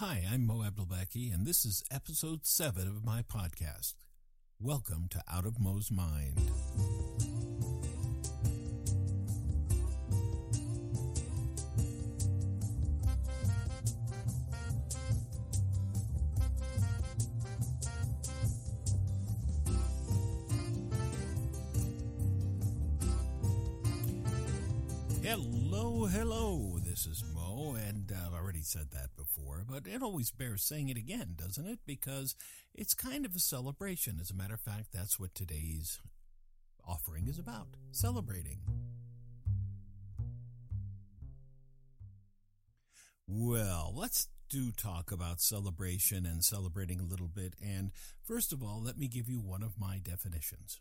Hi, I'm Mo Abdelbaki, and this is episode 7 of my podcast. Welcome to Out of Mo's Mind. Hello, hello. Already said that before, but it always bears saying it again, doesn't it? Because it's kind of a celebration. As a matter of fact, that's what today's offering is about celebrating. Well, let's do talk about celebration and celebrating a little bit. And first of all, let me give you one of my definitions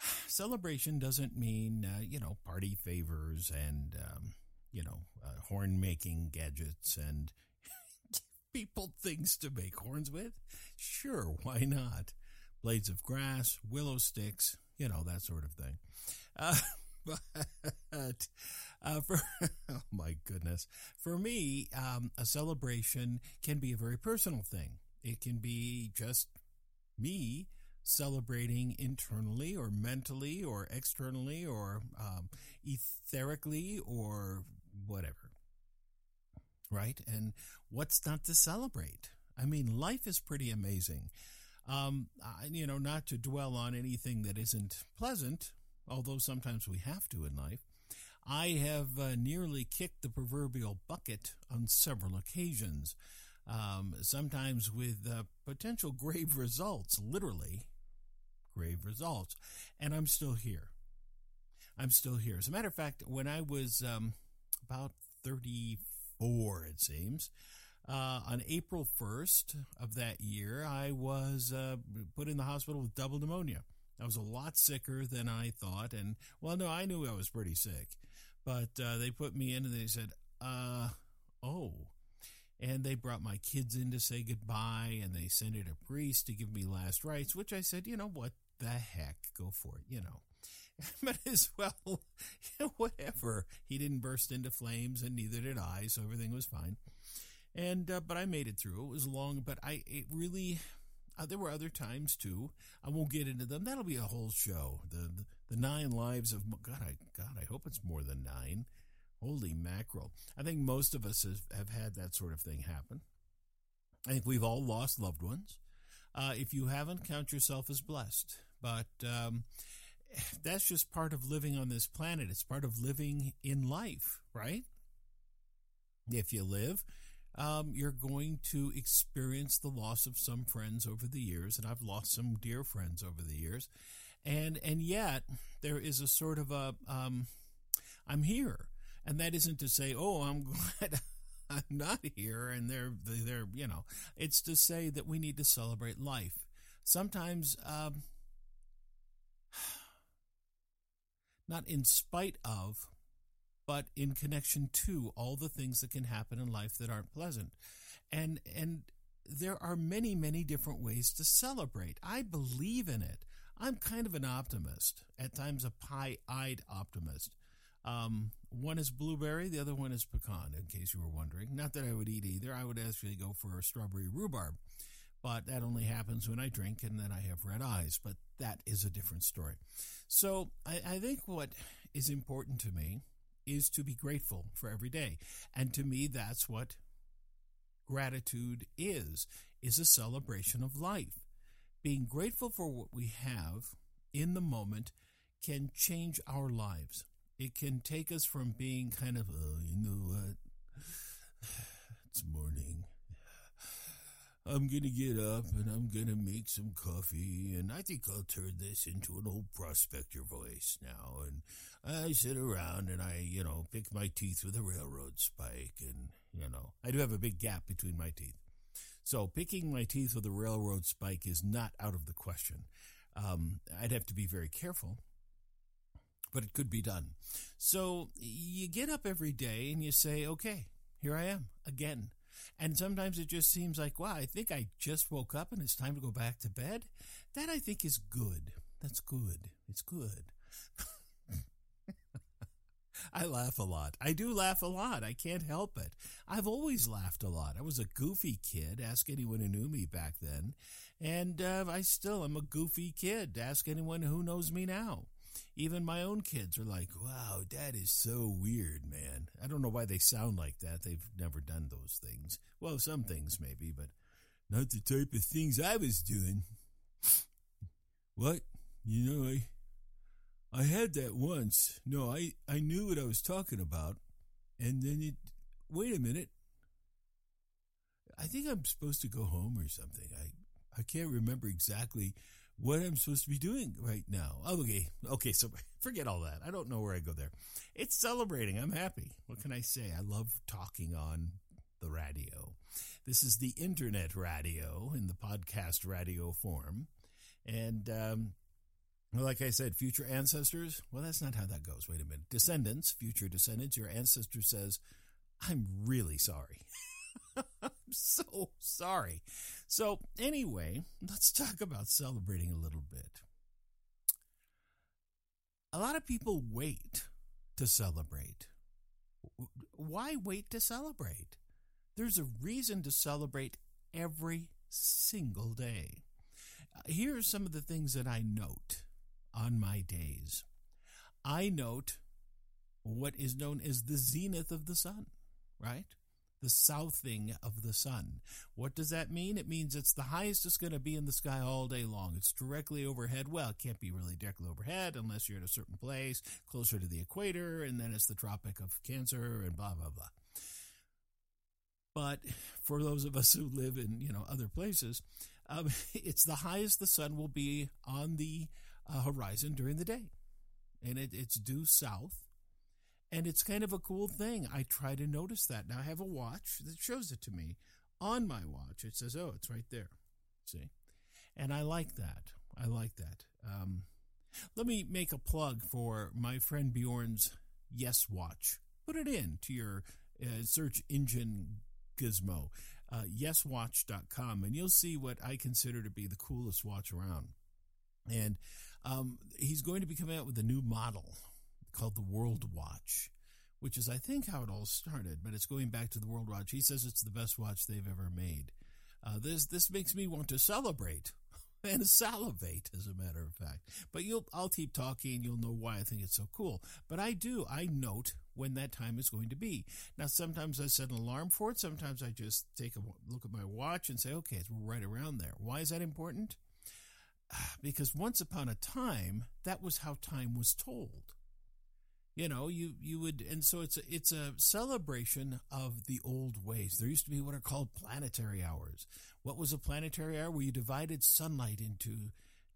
celebration doesn't mean uh, you know party favors and um, you know uh, horn making gadgets and people things to make horns with. Sure, why not? Blades of grass, willow sticks, you know that sort of thing. Uh, but uh, for oh my goodness, for me, um, a celebration can be a very personal thing. It can be just me celebrating internally or mentally or externally or um, etherically or whatever. Right? And what's not to celebrate? I mean, life is pretty amazing. Um, I, you know, not to dwell on anything that isn't pleasant, although sometimes we have to in life. I have uh, nearly kicked the proverbial bucket on several occasions, um, sometimes with uh, potential grave results, literally grave results. And I'm still here. I'm still here. As a matter of fact, when I was um, about 34, it seems, uh, on April 1st of that year, I was uh, put in the hospital with double pneumonia. I was a lot sicker than I thought. And, well, no, I knew I was pretty sick. But uh, they put me in and they said, uh, oh. And they brought my kids in to say goodbye and they sent in a priest to give me last rites, which I said, you know what, the heck, go for it, you know. But as well, whatever. He didn't burst into flames, and neither did I, so everything was fine. And uh, but I made it through. It was long, but I it really. Uh, there were other times too. I won't get into them. That'll be a whole show. The the, the nine lives of God. I God. I hope it's more than nine. Holy mackerel! I think most of us have, have had that sort of thing happen. I think we've all lost loved ones. Uh, if you haven't, count yourself as blessed. But um, that's just part of living on this planet. It's part of living in life, right? If you live, um, you're going to experience the loss of some friends over the years, and I've lost some dear friends over the years, and and yet there is a sort of a um, I'm here, and that isn't to say, oh, I'm glad I'm not here, and they're they're you know, it's to say that we need to celebrate life. Sometimes um, not in spite of, but in connection to all the things that can happen in life that aren't pleasant. And and there are many, many different ways to celebrate. I believe in it. I'm kind of an optimist, at times a pie eyed optimist. Um, one is blueberry, the other one is pecan, in case you were wondering. Not that I would eat either. I would actually go for a strawberry rhubarb but that only happens when I drink and then I have red eyes. But that is a different story. So I, I, think what is important to me is to be grateful for every day. And to me, that's what gratitude is, is a celebration of life. Being grateful for what we have in the moment can change our lives. It can take us from being kind of, oh, you know what? It's morning I'm going to get up and I'm going to make some coffee. And I think I'll turn this into an old prospector voice now. And I sit around and I, you know, pick my teeth with a railroad spike. And, you know, I do have a big gap between my teeth. So picking my teeth with a railroad spike is not out of the question. Um, I'd have to be very careful but it could be done. So you get up every day and you say, okay, here I am again. And sometimes it just seems like, wow, I think I just woke up and it's time to go back to bed. That I think is good. That's good. It's good. I laugh a lot. I do laugh a lot. I can't help it. I've always laughed a lot. I was a goofy kid. Ask anyone who knew me back then. And uh, I still am a goofy kid. Ask anyone who knows me now. Even my own kids are like, wow, dad is so weird, man. I don't know why they sound like that. They've never done those things. Well, some things maybe, but not the type of things I was doing. What? You know, I I had that once. No, I, I knew what I was talking about. And then it, wait a minute. I think I'm supposed to go home or something. I, I can't remember exactly what I'm supposed to be doing right now. Okay. Okay. So forget all that. I don't know where I go there. It's celebrating. I'm happy. What can I say? I love talking on the radio. This is the internet radio in the podcast radio form. And, um, like I said, future ancestors. Well, that's not how that goes. Wait a minute. Descendants, future descendants, your ancestor says, I'm really sorry. So sorry. So, anyway, let's talk about celebrating a little bit. A lot of people wait to celebrate. Why wait to celebrate? There's a reason to celebrate every single day. Here are some of the things that I note on my days. I note what is known as the zenith of the sun, right? The southing of the sun. What does that mean? It means it's the highest it's going to be in the sky all day long. It's directly overhead. Well, it can't be really directly overhead unless you're at a certain place closer to the equator, and then it's the Tropic of Cancer and blah, blah, blah. But for those of us who live in, you know, other places, um, it's the highest the sun will be on the uh, horizon during the day. And it, it's due south. And it's kind of a cool thing. I try to notice that. Now I have a watch that shows it to me on my watch. It says, oh, it's right there. See? And I like that. I like that. Um, let me make a plug for my friend Bjorn's Yes Watch. Put it in to your uh, search engine gizmo, uh, yeswatch.com, and you'll see what I consider to be the coolest watch around. And um, he's going to be coming out with a new model called the World Watch, which is, I think, how it all started. But it's going back to the World Watch. He says it's the best watch they've ever made. Uh, this this makes me want to celebrate and salivate, as a matter of fact. But you'll I'll keep talking. You'll know why I think it's so cool. But I do. I note when that time is going to be. Now, sometimes I set an alarm for it. Sometimes I just take a look at my watch and say, okay, it's right around there. Why is that important? because once upon a time, that was how time was told. You know, you, you would, and so it's a, it's a celebration of the old ways. There used to be what are called planetary hours. What was a planetary hour? Where you divided sunlight into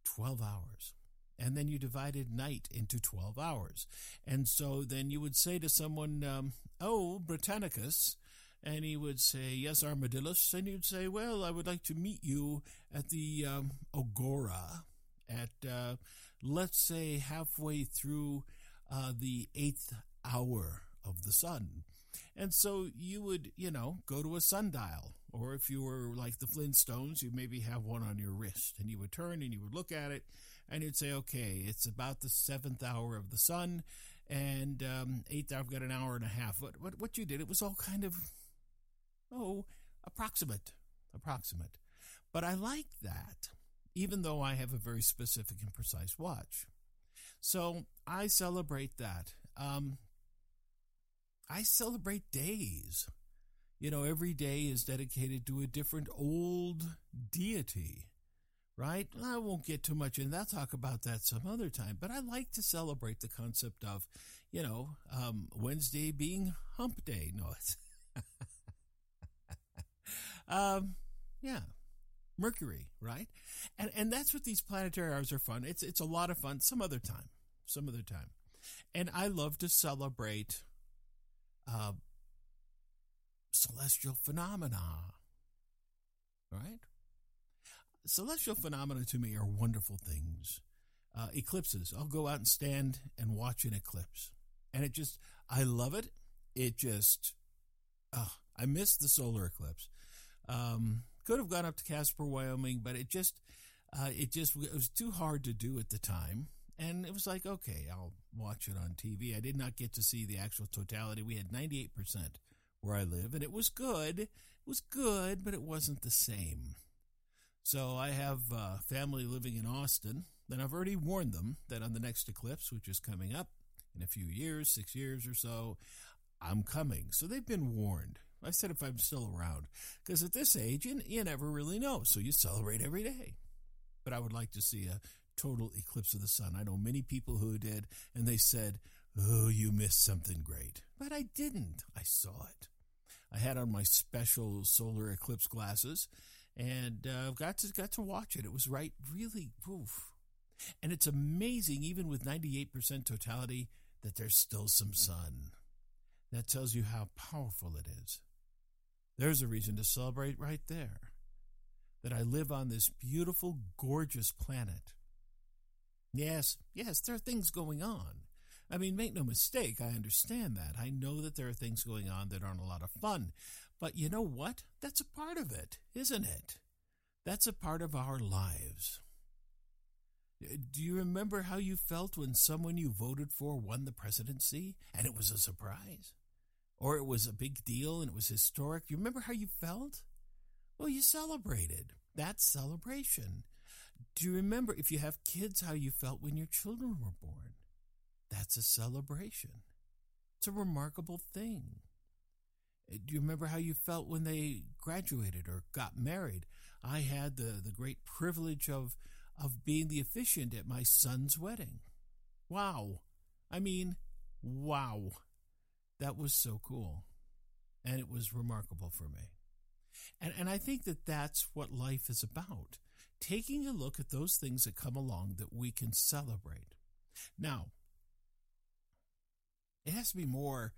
12 hours. And then you divided night into 12 hours. And so then you would say to someone, um, Oh, Britannicus, and he would say, Yes, Armadillus. And you'd say, Well, I would like to meet you at the um, Agora at, uh, let's say, halfway through uh, the eighth hour of the sun. And so you would, you know, go to a sundial. Or if you were like the Flintstones, you maybe have one on your wrist. And you would turn and you would look at it and you'd say, okay, it's about the seventh hour of the sun. And um, eighth, I've got an hour and a half. But what, what you did, it was all kind of oh, approximate, approximate. But I like that, even though I have a very specific and precise watch. So I celebrate that. Um, I celebrate days. You know, every day is dedicated to a different old deity, right? I won't get too much in that. Talk about that some other time. But I like to celebrate the concept of, you know, um, Wednesday being hump day. No, it's. Um, yeah. Mercury, right? And and that's what these planetary hours are fun. It's it's a lot of fun. Some other time, some other time, and I love to celebrate uh, celestial phenomena. Right? Celestial phenomena to me are wonderful things. Uh, eclipses. I'll go out and stand and watch an eclipse, and it just I love it. It just, uh, I miss the solar eclipse. Um, could have gone up to Casper, Wyoming, but it just uh, it just it was too hard to do at the time. And it was like, okay, I'll watch it on TV. I did not get to see the actual totality. We had 98% where I live, and it was good. It was good, but it wasn't the same. So I have uh, family living in Austin, and I've already warned them that on the next eclipse, which is coming up in a few years, six years or so, I'm coming. So they've been warned. I said if I'm still around, because at this age, you, you never really know. So you celebrate every day. But I would like to see a total eclipse of the sun. I know many people who did, and they said, Oh, you missed something great. But I didn't. I saw it. I had on my special solar eclipse glasses and uh, got to got to watch it. It was right, really, oof. And it's amazing, even with 98% totality, that there's still some sun. That tells you how powerful it is. There's a reason to celebrate right there. That I live on this beautiful, gorgeous planet. Yes, yes, there are things going on. I mean, make no mistake, I understand that. I know that there are things going on that aren't a lot of fun. But you know what? That's a part of it, isn't it? That's a part of our lives. Uh, do you remember how you felt when someone you voted for won the presidency and it was a surprise? Or it was a big deal and it was historic? You remember how you felt? Well, you celebrated. That's celebration. Do you remember, if you have kids, how you felt when your children were born? That's a celebration. It's a remarkable thing. Uh, do you remember how you felt when they graduated or got married? I had the, the great privilege of of being the officiant at my son's wedding. Wow. I mean, wow. That was so cool. And it was remarkable for me. And, and I think that that's what life is about taking a look at those things that come along that we can celebrate. Now, it has to be more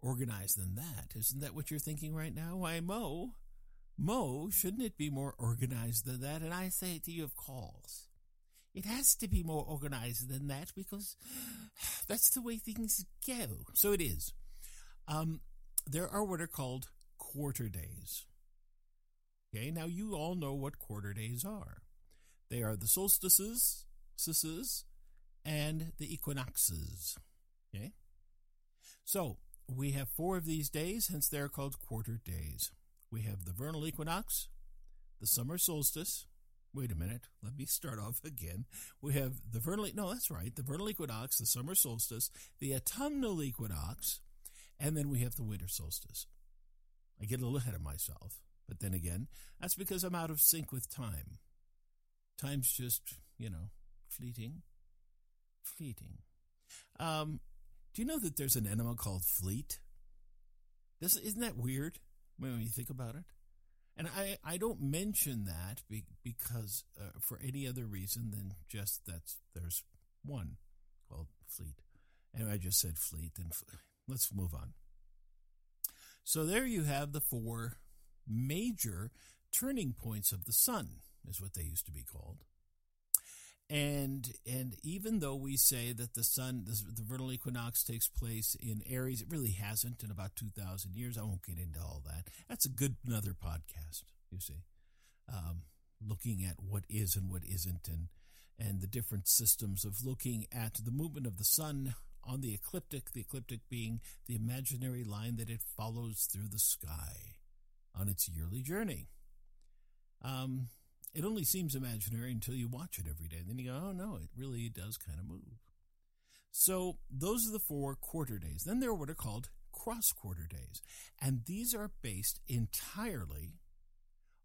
organized than that. Isn't that what you're thinking right now? Why, Mo, Mo, shouldn't it be more organized than that? And I say it to you, of course. It has to be more organized than that because that's the way things go. So it is. Um, there are what are called quarter days. Okay, now you all know what quarter days are. They are the solstices, and the equinoxes. Okay? So we have four of these days, hence they're called quarter days we have the vernal equinox, the summer solstice. Wait a minute, let me start off again. We have the vernal, no, that's right, the vernal equinox, the summer solstice, the autumnal equinox, and then we have the winter solstice. I get a little ahead of myself, but then again, that's because I'm out of sync with time. Time's just, you know, fleeting, fleeting. Um, do you know that there's an animal called fleet? This, isn't that weird? when you think about it. And I, I don't mention that be, because uh, for any other reason than just that there's one called Fleet. And I just said Fleet, and let's move on. So there you have the four major turning points of the sun, is what they used to be called. And and even though we say that the sun, the, vernal equinox takes place in Aries, it really hasn't in about two thousand years. I won't get into all that. That's a good another podcast. You see, um, looking at what is and what isn't, and and the different systems of looking at the movement of the sun on the ecliptic. The ecliptic being the imaginary line that it follows through the sky on its yearly journey. Um, it only seems imaginary until you watch it every day. And then you go, oh no, it really does kind of move. So those are the four quarter days. Then there are what are called cross quarter days. And these are based entirely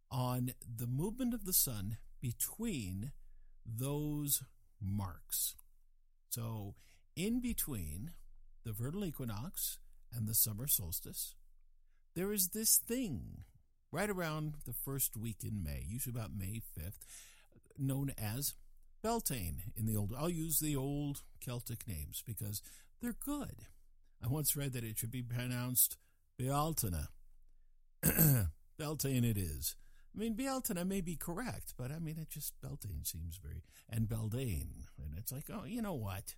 on the movement of the sun between those marks. So in between the vernal equinox and the summer solstice, there is this thing right around the first week in May, usually about May 5th, known as Beltane in the old I'll use the old Celtic names because they're good. I once read that it should be pronounced Bealtaine. Beltane it is. I mean, Bealtaine may be correct, but I mean, it just Beltane seems very and Beldane, and it's like, oh, you know what?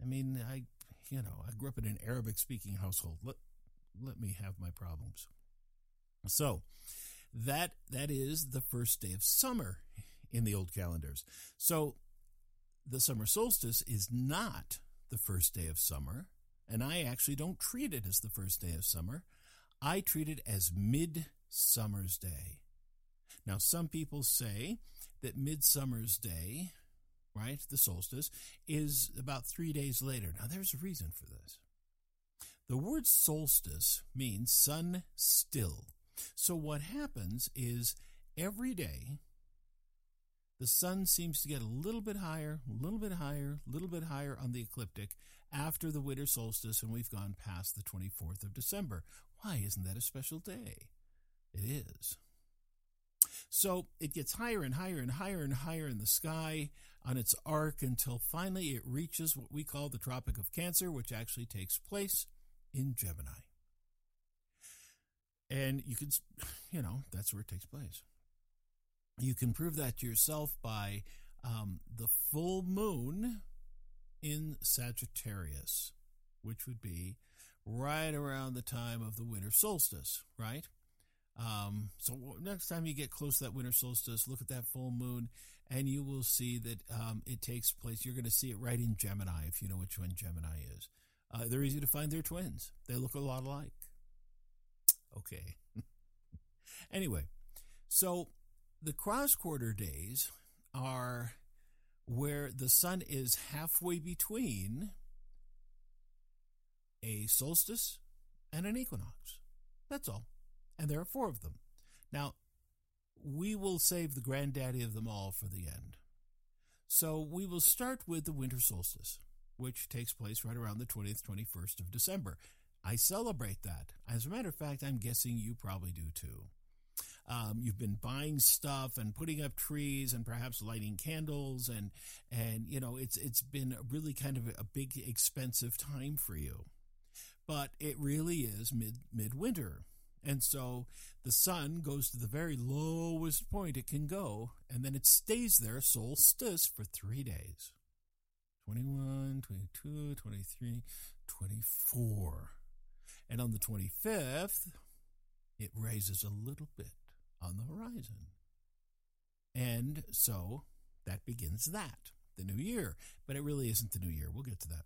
I mean, I, you know, I grew up in an Arabic-speaking household. Let let me have my problems. So that that is the first day of summer in the old calendars. So the summer solstice is not the first day of summer, and I actually don't treat it as the first day of summer. I treat it as Midsummer's Day. Now, some people say that Midsummer's Day, right, the solstice, is about three days later. Now, there's a reason for this. The word solstice means sun still. So, what happens is every day the sun seems to get a little bit higher, a little bit higher, a little bit higher on the ecliptic after the winter solstice, and we've gone past the 24th of December. Why isn't that a special day? It is. So it gets higher and higher and higher and higher in the sky on its arc until finally it reaches what we call the Tropic of Cancer, which actually takes place in Gemini. And you can, you know, that's where it takes place. You can prove that to yourself by um, the full moon in Sagittarius, which would be right around the time of the winter solstice, right? Um, so next time you get close to that winter solstice, look at that full moon, and you will see that um, it takes place. You're going to see it right in Gemini, if you know which one Gemini is. Uh, they're easy to find. They're twins. They look a lot alike. Okay. anyway, so the cross quarter days are where the sun is halfway between a solstice and an equinox. That's all. And there are four of them. Now, we will save the granddaddy of them all for the end. So we will start with the winter solstice, which takes place right around the 20th, 21st of December. I celebrate that. As a matter of fact, I'm guessing you probably do too. Um, you've been buying stuff and putting up trees and perhaps lighting candles and and you know it's it's been really kind of a big expensive time for you but it really is mid midwinter and so the sun goes to the very lowest point it can go and then it stays there solstice for 3 days 21 22 23 24 and on the 25th it raises a little bit on the horizon. And so that begins that, the new year. But it really isn't the new year. We'll get to that.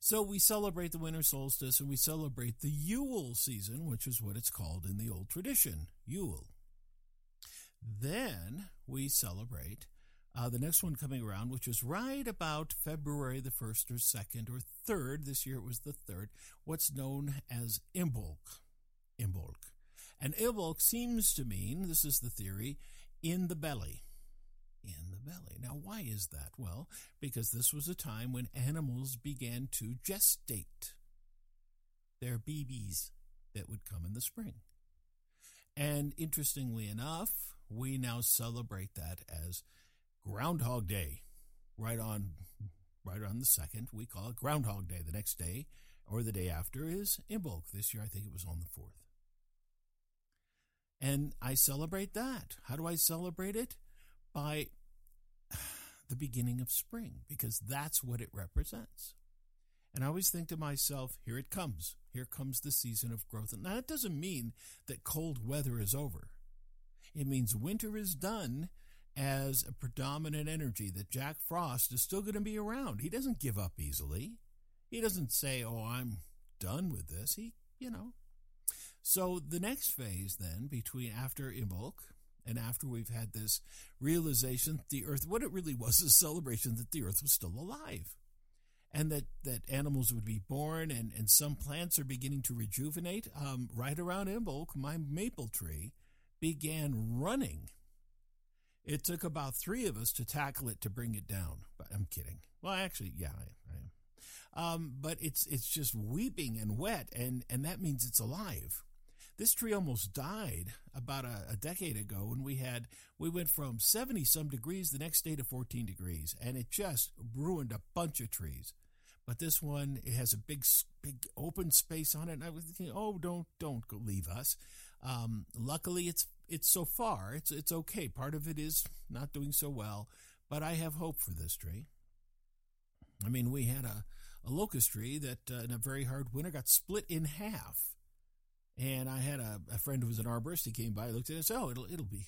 So we celebrate the winter solstice and we celebrate the Yule season, which is what it's called in the old tradition, Yule. Then we celebrate uh, the next one coming around, which was right about February the 1st or 2nd or 3rd. This year it was the 3rd, what's known as Imbolc. Imbolc. And Imbolc seems to mean, this is the theory, in the belly. The belly. Now, why is that? Well, because this was a time when animals began to gestate their babies that would come in the spring. And interestingly enough, we now celebrate that as Groundhog Day. Right on right on the second, we call it Groundhog Day. The next day or the day after is Imbolc. This year I think it was on the fourth. And I celebrate that. How do I celebrate it? By the beginning of spring, because that's what it represents. And I always think to myself, here it comes. Here comes the season of growth. And that doesn't mean that cold weather is over. It means winter is done as a predominant energy, that Jack Frost is still going to be around. He doesn't give up easily. He doesn't say, oh, I'm done with this. He, you know, so the next phase then between after Imbolc and after we've had this realization that the earth, what it really was, is a celebration that the earth was still alive and that, that animals would be born and, and some plants are beginning to rejuvenate. Um, right around Imbolc, my maple tree began running. It took about three of us to tackle it to bring it down. But I'm kidding. Well, actually, yeah, I, I am. Um, but it's it's just weeping and wet, and and that means it's alive. This tree almost died about a, a, decade ago when we had we went from 70 some degrees the next day to 14 degrees and it just ruined a bunch of trees. But this one it has a big big open space on it and I was thinking, "Oh, don't don't leave us." Um, luckily it's it's so far it's it's okay. Part of it is not doing so well, but I have hope for this tree. I mean, we had a, a locust tree that uh, in a very hard winter got split in half and I had a, a friend who was an arborist. He came by, looked at it, and said, "Oh, it'll it'll be,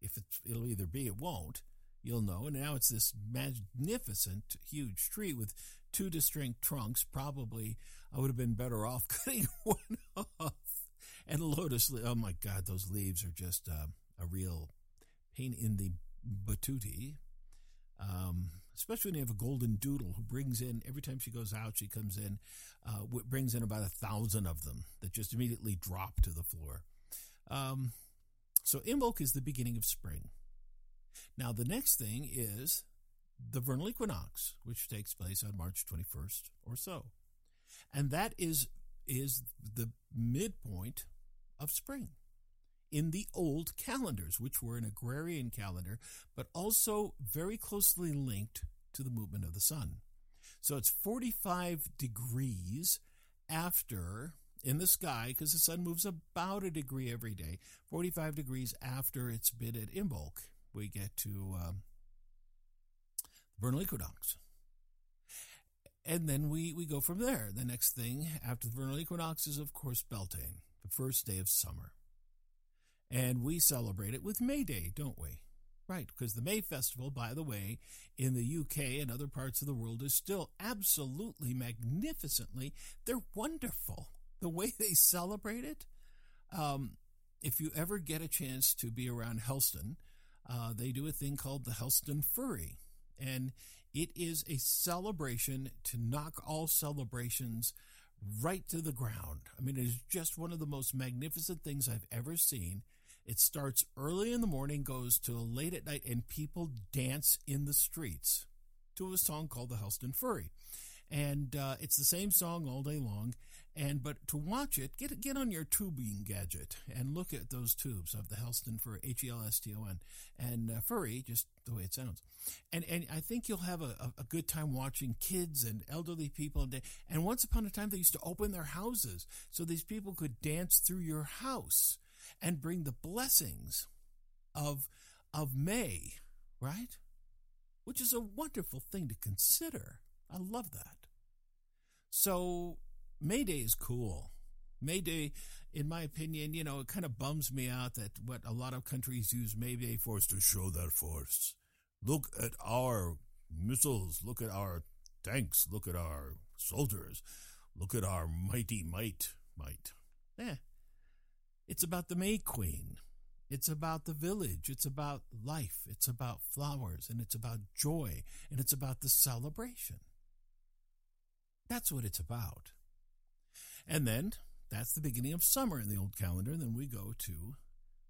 if it's it'll either be, it won't. you'll know. And now it's this magnificent, huge tree with two distinct trunks. Probably I would have been better off cutting one off. And lotus, oh my God, those leaves are just uh, a real pain in the batootie. Um, especially when you have a golden doodle who brings in every time she goes out, she comes in, uh, brings in about a thousand of them that just immediately drop to the floor. Um, so Imbolc is the beginning of spring. Now the next thing is the vernal equinox, which takes place on March 21st or so, and that is is the midpoint of spring in the old calendars, which were an agrarian calendar, but also very closely linked to the movement of the sun. So it's 45 degrees after in the sky, because the sun moves about a degree every day, 45 degrees after it's been at Imbolc, we get to um, vernal equinox. And then we, we go from there. The next thing after the vernal equinox is, of course, Beltane, the first day of summer. And we celebrate it with May Day, don't we? Right, because the May Festival, by the way, in the UK and other parts of the world is still absolutely magnificently, they're wonderful. The way they celebrate it. Um, if you ever get a chance to be around Helston, uh, they do a thing called the Helston Furry. And it is a celebration to knock all celebrations right to the ground. I mean, it is just one of the most magnificent things I've ever seen. It starts early in the morning, goes till late at night, and people dance in the streets to a song called the Helston Furry. And uh, it's the same song all day long. And but to watch it, get get on your tubing gadget and look at those tubes of the Helston Furry, H E L S T O N, and uh, furry, just the way it sounds. And and I think you'll have a, a good time watching kids and elderly people. And, and once upon a time, they used to open their houses so these people could dance through your house and bring the blessings of of May, right? Which is a wonderful thing to consider. I love that. So May Day is cool. May Day, in my opinion, you know, it kind of bums me out that what a lot of countries use May Day for is to show their force. Look at our missiles. Look at our tanks. Look at our soldiers. Look at our mighty might. Might. Eh. It's about the May Queen. It's about the village. It's about life. It's about flowers. And it's about joy. And it's about the celebration. That's what it's about. And then that's the beginning of summer in the old calendar. And then we go to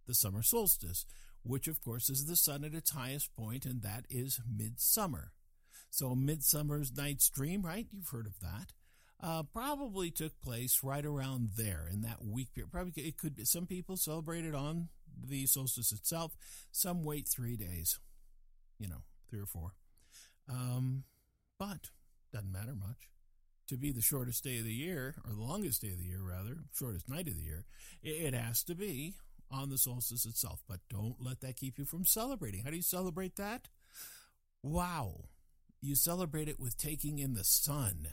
the summer solstice, which of course is the sun at its highest point, and that is midsummer. So, Midsummer's Night's Dream, right? You've heard of that. Uh, probably took place right around there in that week period. Probably it could be some people celebrate it on the solstice itself. Some wait three days, you know, three or four. Um, but doesn't matter much to be the shortest day of the year, or the longest day of the year, rather, shortest night of the year, it has to be on the solstice itself. But don't let that keep you from celebrating. How do you celebrate that? Wow. You celebrate it with taking in the sun.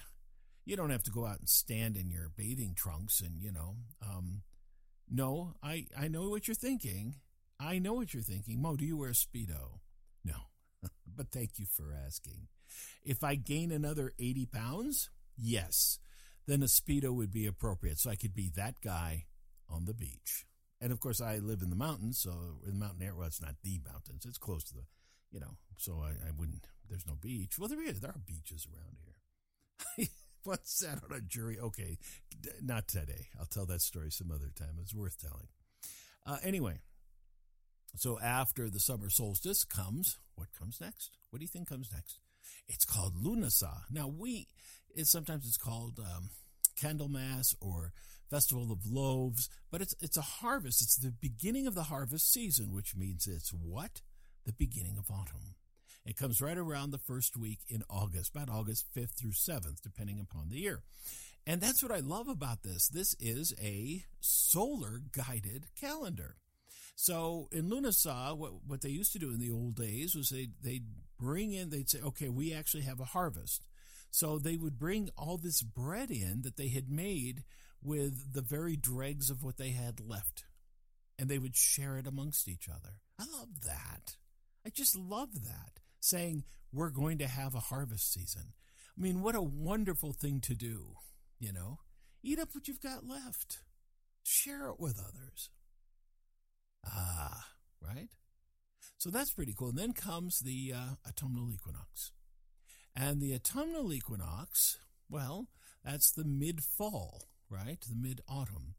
You don't have to go out and stand in your bathing trunks and, you know, um, no, I, I know what you're thinking. I know what you're thinking. Mo, do you wear a Speedo? No, but thank you for asking. If I gain another 80 pounds, yes, then a Speedo would be appropriate. So I could be that guy on the beach. And of course, I live in the mountains, so in the mountain area, well, it's not the mountains, it's close to the, you know, so I, I wouldn't, there's no beach. Well, there is, there are beaches around here. Once sat on a jury. Okay, not today. I'll tell that story some other time. It's worth telling. Uh, anyway, so after the summer solstice comes, what comes next? What do you think comes next? It's called Lughnasadh. Now we, it, sometimes it's called um, Candlemas or Festival of Loaves, but it's it's a harvest. It's the beginning of the harvest season, which means it's what? The beginning of autumn. It comes right around the first week in August, about August 5th through 7th, depending upon the year. And that's what I love about this. This is a solar guided calendar. So in Lughnasadh, what, what they used to do in the old days was they, they'd bring in, they'd say, okay, we actually have a harvest. So they would bring all this bread in that they had made with the very dregs of what they had left. And they would share it amongst each other. I love that. I just love that, saying we're going to have a harvest season. I mean, what a wonderful thing to do, you know? Eat up what you've got left, share it with others. Ah, right? So that's pretty cool. And then comes the uh, autumnal equinox. And the autumnal equinox, well, that's the mid fall, right? The mid autumn.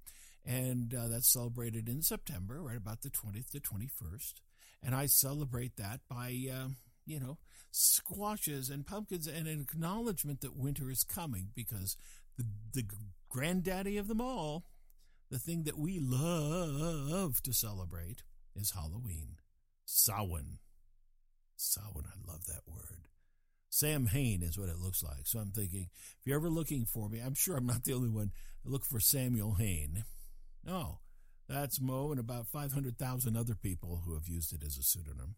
And uh, that's celebrated in September, right about the 20th to 21st. And I celebrate that by, uh, you know, squashes and pumpkins and an acknowledgement that winter is coming because the, the granddaddy of them all, the thing that we love to celebrate, is Halloween. Samhain. Samhain, I love that word. Sam Hain is what it looks like. So I'm thinking, if you're ever looking for me, I'm sure I'm not the only one. Look for Samuel Hain. No, that's Mo and about 500,000 other people who have used it as a pseudonym.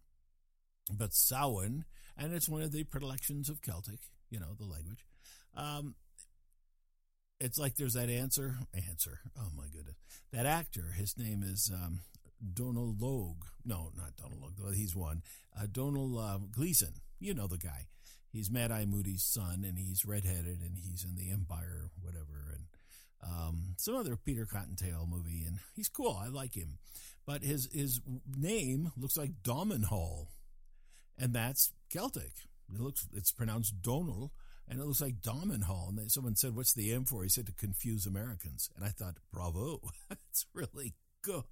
But Samhain, and it's one of the predilections of Celtic, you know, the language. Um, it's like there's that answer, answer. Oh my goodness, that actor. His name is um, Donald Logue. No, not Donald Logue. He's one. Uh, Donald uh, Gleeson. You know the guy. He's Mad Eye Moody's son, and he's redheaded, and he's in the Empire, whatever, and um, some other Peter Cottontail movie, and he's cool. I like him, but his his name looks like Domenhall, and that's Celtic. It looks it's pronounced Donal, and it looks like Domenhall. And someone said, "What's the M for?" He said to confuse Americans, and I thought, "Bravo, it's really good."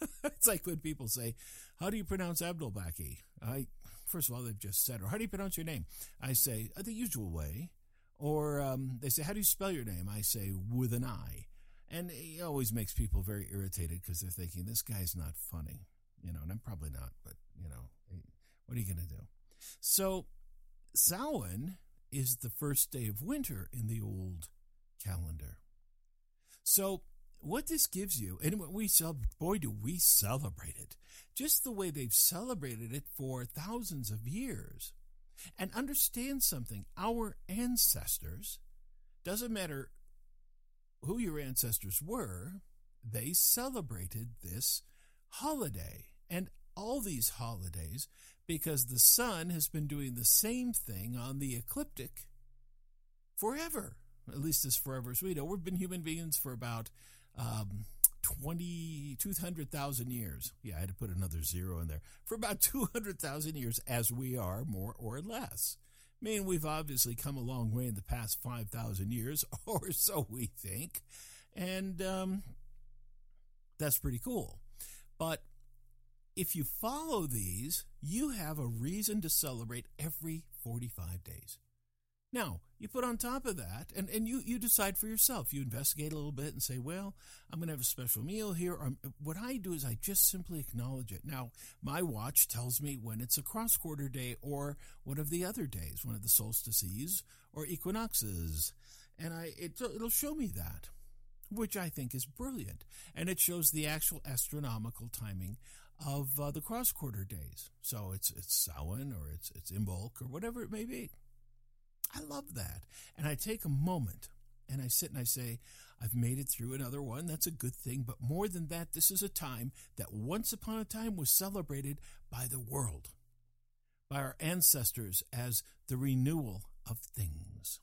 it's like when people say, "How do you pronounce Abdelbaki?" I first of all they've just said, or "How do you pronounce your name?" I say uh, the usual way, or um, they say, "How do you spell your name?" I say with an I, and it always makes people very irritated because they're thinking this guy's not funny, you know, and I'm probably not, but you know, what are you going to do? So, Samhain is the first day of winter in the old calendar. So what this gives you, and what we celebrate, boy, do we celebrate it, just the way they've celebrated it for thousands of years. And understand something our ancestors, doesn't matter who your ancestors were, they celebrated this holiday and all these holidays because the sun has been doing the same thing on the ecliptic forever, at least as forever as we know. We've been human beings for about um, 20, 200,000 years. Yeah, I had to put another zero in there. For about 200,000 years, as we are, more or less. I mean, we've obviously come a long way in the past 5,000 years, or so we think. And um, that's pretty cool. But if you follow these, you have a reason to celebrate every 45 days. Now, you put on top of that, and, and you, you decide for yourself. You investigate a little bit and say, well, I'm going to have a special meal here. Or, what I do is I just simply acknowledge it. Now, my watch tells me when it's a cross quarter day or one of the other days, one of the solstices or equinoxes. And I it, it'll show me that, which I think is brilliant. And it shows the actual astronomical timing of uh, the cross quarter days. So it's it's Samhain or it's it's Imbolc or whatever it may be. I love that. And I take a moment and I sit and I say, I've made it through another one. That's a good thing. But more than that, this is a time that once upon a time was celebrated by the world, by our ancestors as the renewal of things,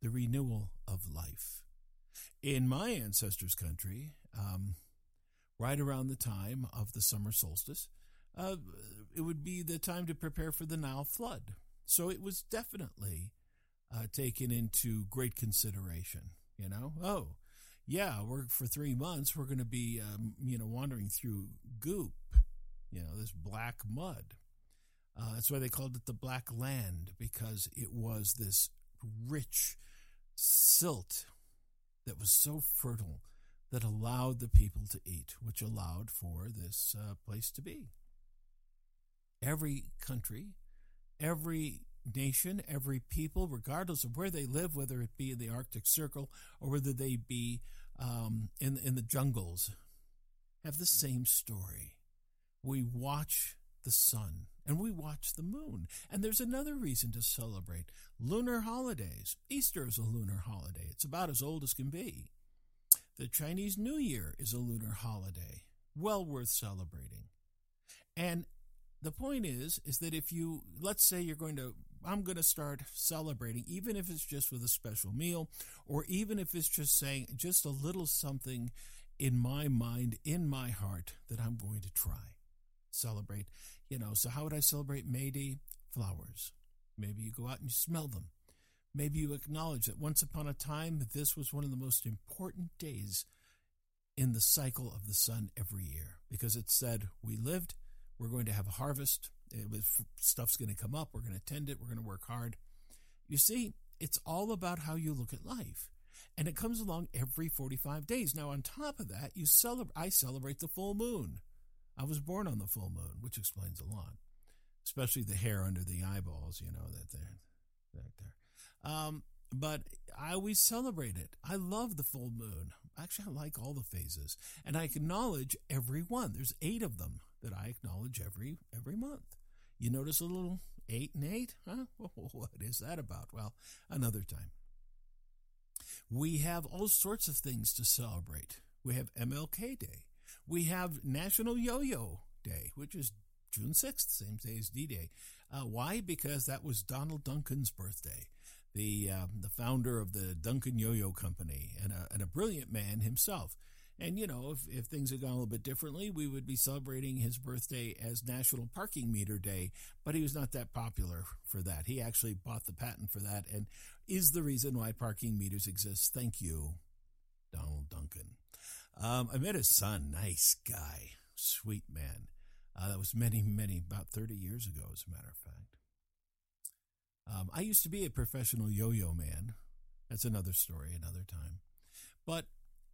the renewal of life. In my ancestors' country, um, right around the time of the summer solstice, uh, it would be the time to prepare for the Nile flood. So it was definitely uh, taken into great consideration. You know, oh, yeah, we're for three months we're going to be, um, you know, wandering through goop, you know, this black mud. Uh, that's why they called it the Black Land because it was this rich silt that was so fertile that allowed the people to eat, which allowed for this uh, place to be. Every country, every nation, every people, regardless of where they live, whether it be in the Arctic Circle or whether they be um, in, in the jungles, have the same story. We watch the sun and we watch the moon. And there's another reason to celebrate lunar holidays. Easter is a lunar holiday, it's about as old as can be. The Chinese New Year is a lunar holiday, well worth celebrating. And the point is, is that if you, let's say you're going to, I'm going to start celebrating, even if it's just with a special meal, or even if it's just saying just a little something in my mind, in my heart that I'm going to try. Celebrate, you know. So, how would I celebrate May Day? Flowers. Maybe you go out and you smell them. Maybe you acknowledge that once upon a time, this was one of the most important days in the cycle of the sun every year because it said, We lived, we're going to have a harvest, was, stuff's going to come up, we're going to tend it, we're going to work hard. You see, it's all about how you look at life. And it comes along every 45 days. Now, on top of that, you celebrate, I celebrate the full moon. I was born on the full moon, which explains a lot, especially the hair under the eyeballs, you know, that they're. Um, but I always celebrate it. I love the full moon. Actually, I like all the phases, and I acknowledge every one. There's eight of them that I acknowledge every every month. You notice a little eight and eight, huh? What is that about? Well, another time. We have all sorts of things to celebrate. We have MLK Day. We have National Yo-Yo Day, which is June 6th, same day as D-Day. Uh, why? Because that was Donald Duncan's birthday the um, the founder of the Duncan Yo-Yo Company and a, and a brilliant man himself. And you know, if, if things had gone a little bit differently, we would be celebrating his birthday as National Parking Meter Day. But he was not that popular for that. He actually bought the patent for that and is the reason why parking meters exist. Thank you, Donald Duncan. Um, I met his son, nice guy, sweet man. Uh, that was many, many, about 30 years ago, as a matter of fact. Um, I used to be a professional yo yo man. That's another story, another time. But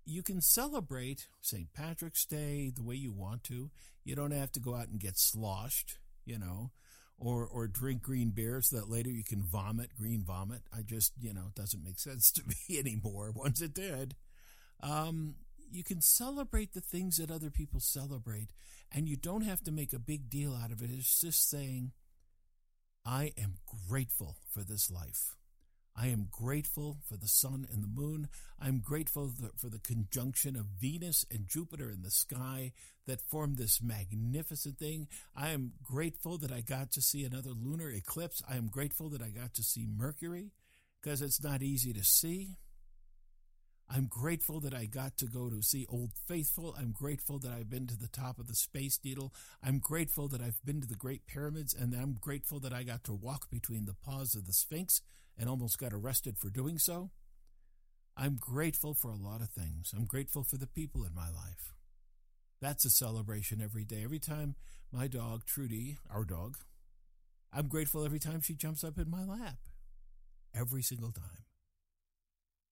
you can celebrate St. Patrick's Day the way you want to. You don't have to go out and get sloshed, you know, or or drink green beer so that later you can vomit green vomit. I just, you know, it doesn't make sense to me anymore. Once it did. Um, you can celebrate the things that other people celebrate, and you don't have to make a big deal out of it. It's just saying, I am grateful for this life. I am grateful for the sun and the moon. I'm grateful for the conjunction of Venus and Jupiter in the sky that formed this magnificent thing. I am grateful that I got to see another lunar eclipse. I am grateful that I got to see Mercury because it's not easy to see. I'm grateful that I got to go to see Old Faithful. I'm grateful that I've been to the top of the Space Needle. I'm grateful that I've been to the Great Pyramids, and I'm grateful that I got to walk between the paws of the Sphinx and almost got arrested for doing so. I'm grateful for a lot of things. I'm grateful for the people in my life. That's a celebration every day. Every time my dog, Trudy, our dog, I'm grateful every time she jumps up in my lap. Every single time.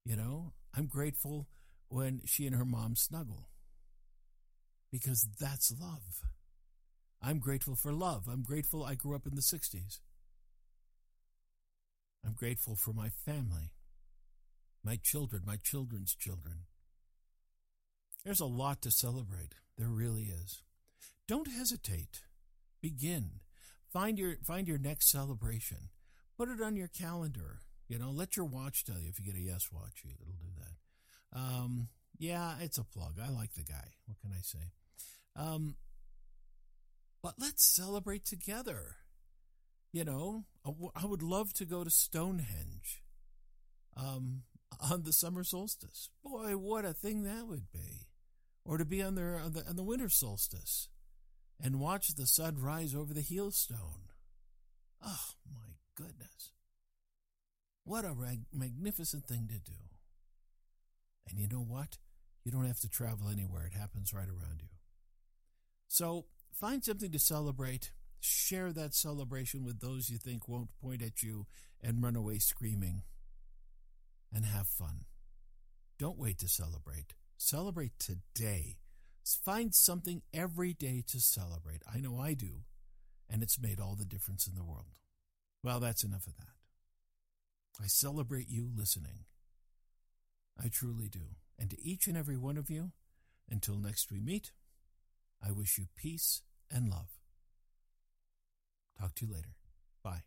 You know, I'm grateful when she and her mom snuggle because that's love. I'm grateful for love. I'm grateful I grew up in the 60s. I'm grateful for my family, my children, my children's children. There's a lot to celebrate. There really is. Don't hesitate. Begin. Find your find your next celebration. Put it on your calendar. You know, let your watch tell you if you get a yes watch, it'll do that. Um, yeah, it's a plug. I like the guy. What can I say? Um, but let's celebrate together. You know, I would love to go to Stonehenge um, on the summer solstice. Boy, what a thing that would be. Or to be on the, on the, on the winter solstice and watch the sun rise over the heel stone. Oh, my goodness. What a magnificent thing to do. And you know what? You don't have to travel anywhere, it happens right around you. So find something to celebrate. Share that celebration with those you think won't point at you and run away screaming. And have fun. Don't wait to celebrate. Celebrate today. Find something every day to celebrate. I know I do. And it's made all the difference in the world. Well, that's enough of that. I celebrate you listening. I truly do. And to each and every one of you, until next we meet, I wish you peace and love. Talk to you later. Bye.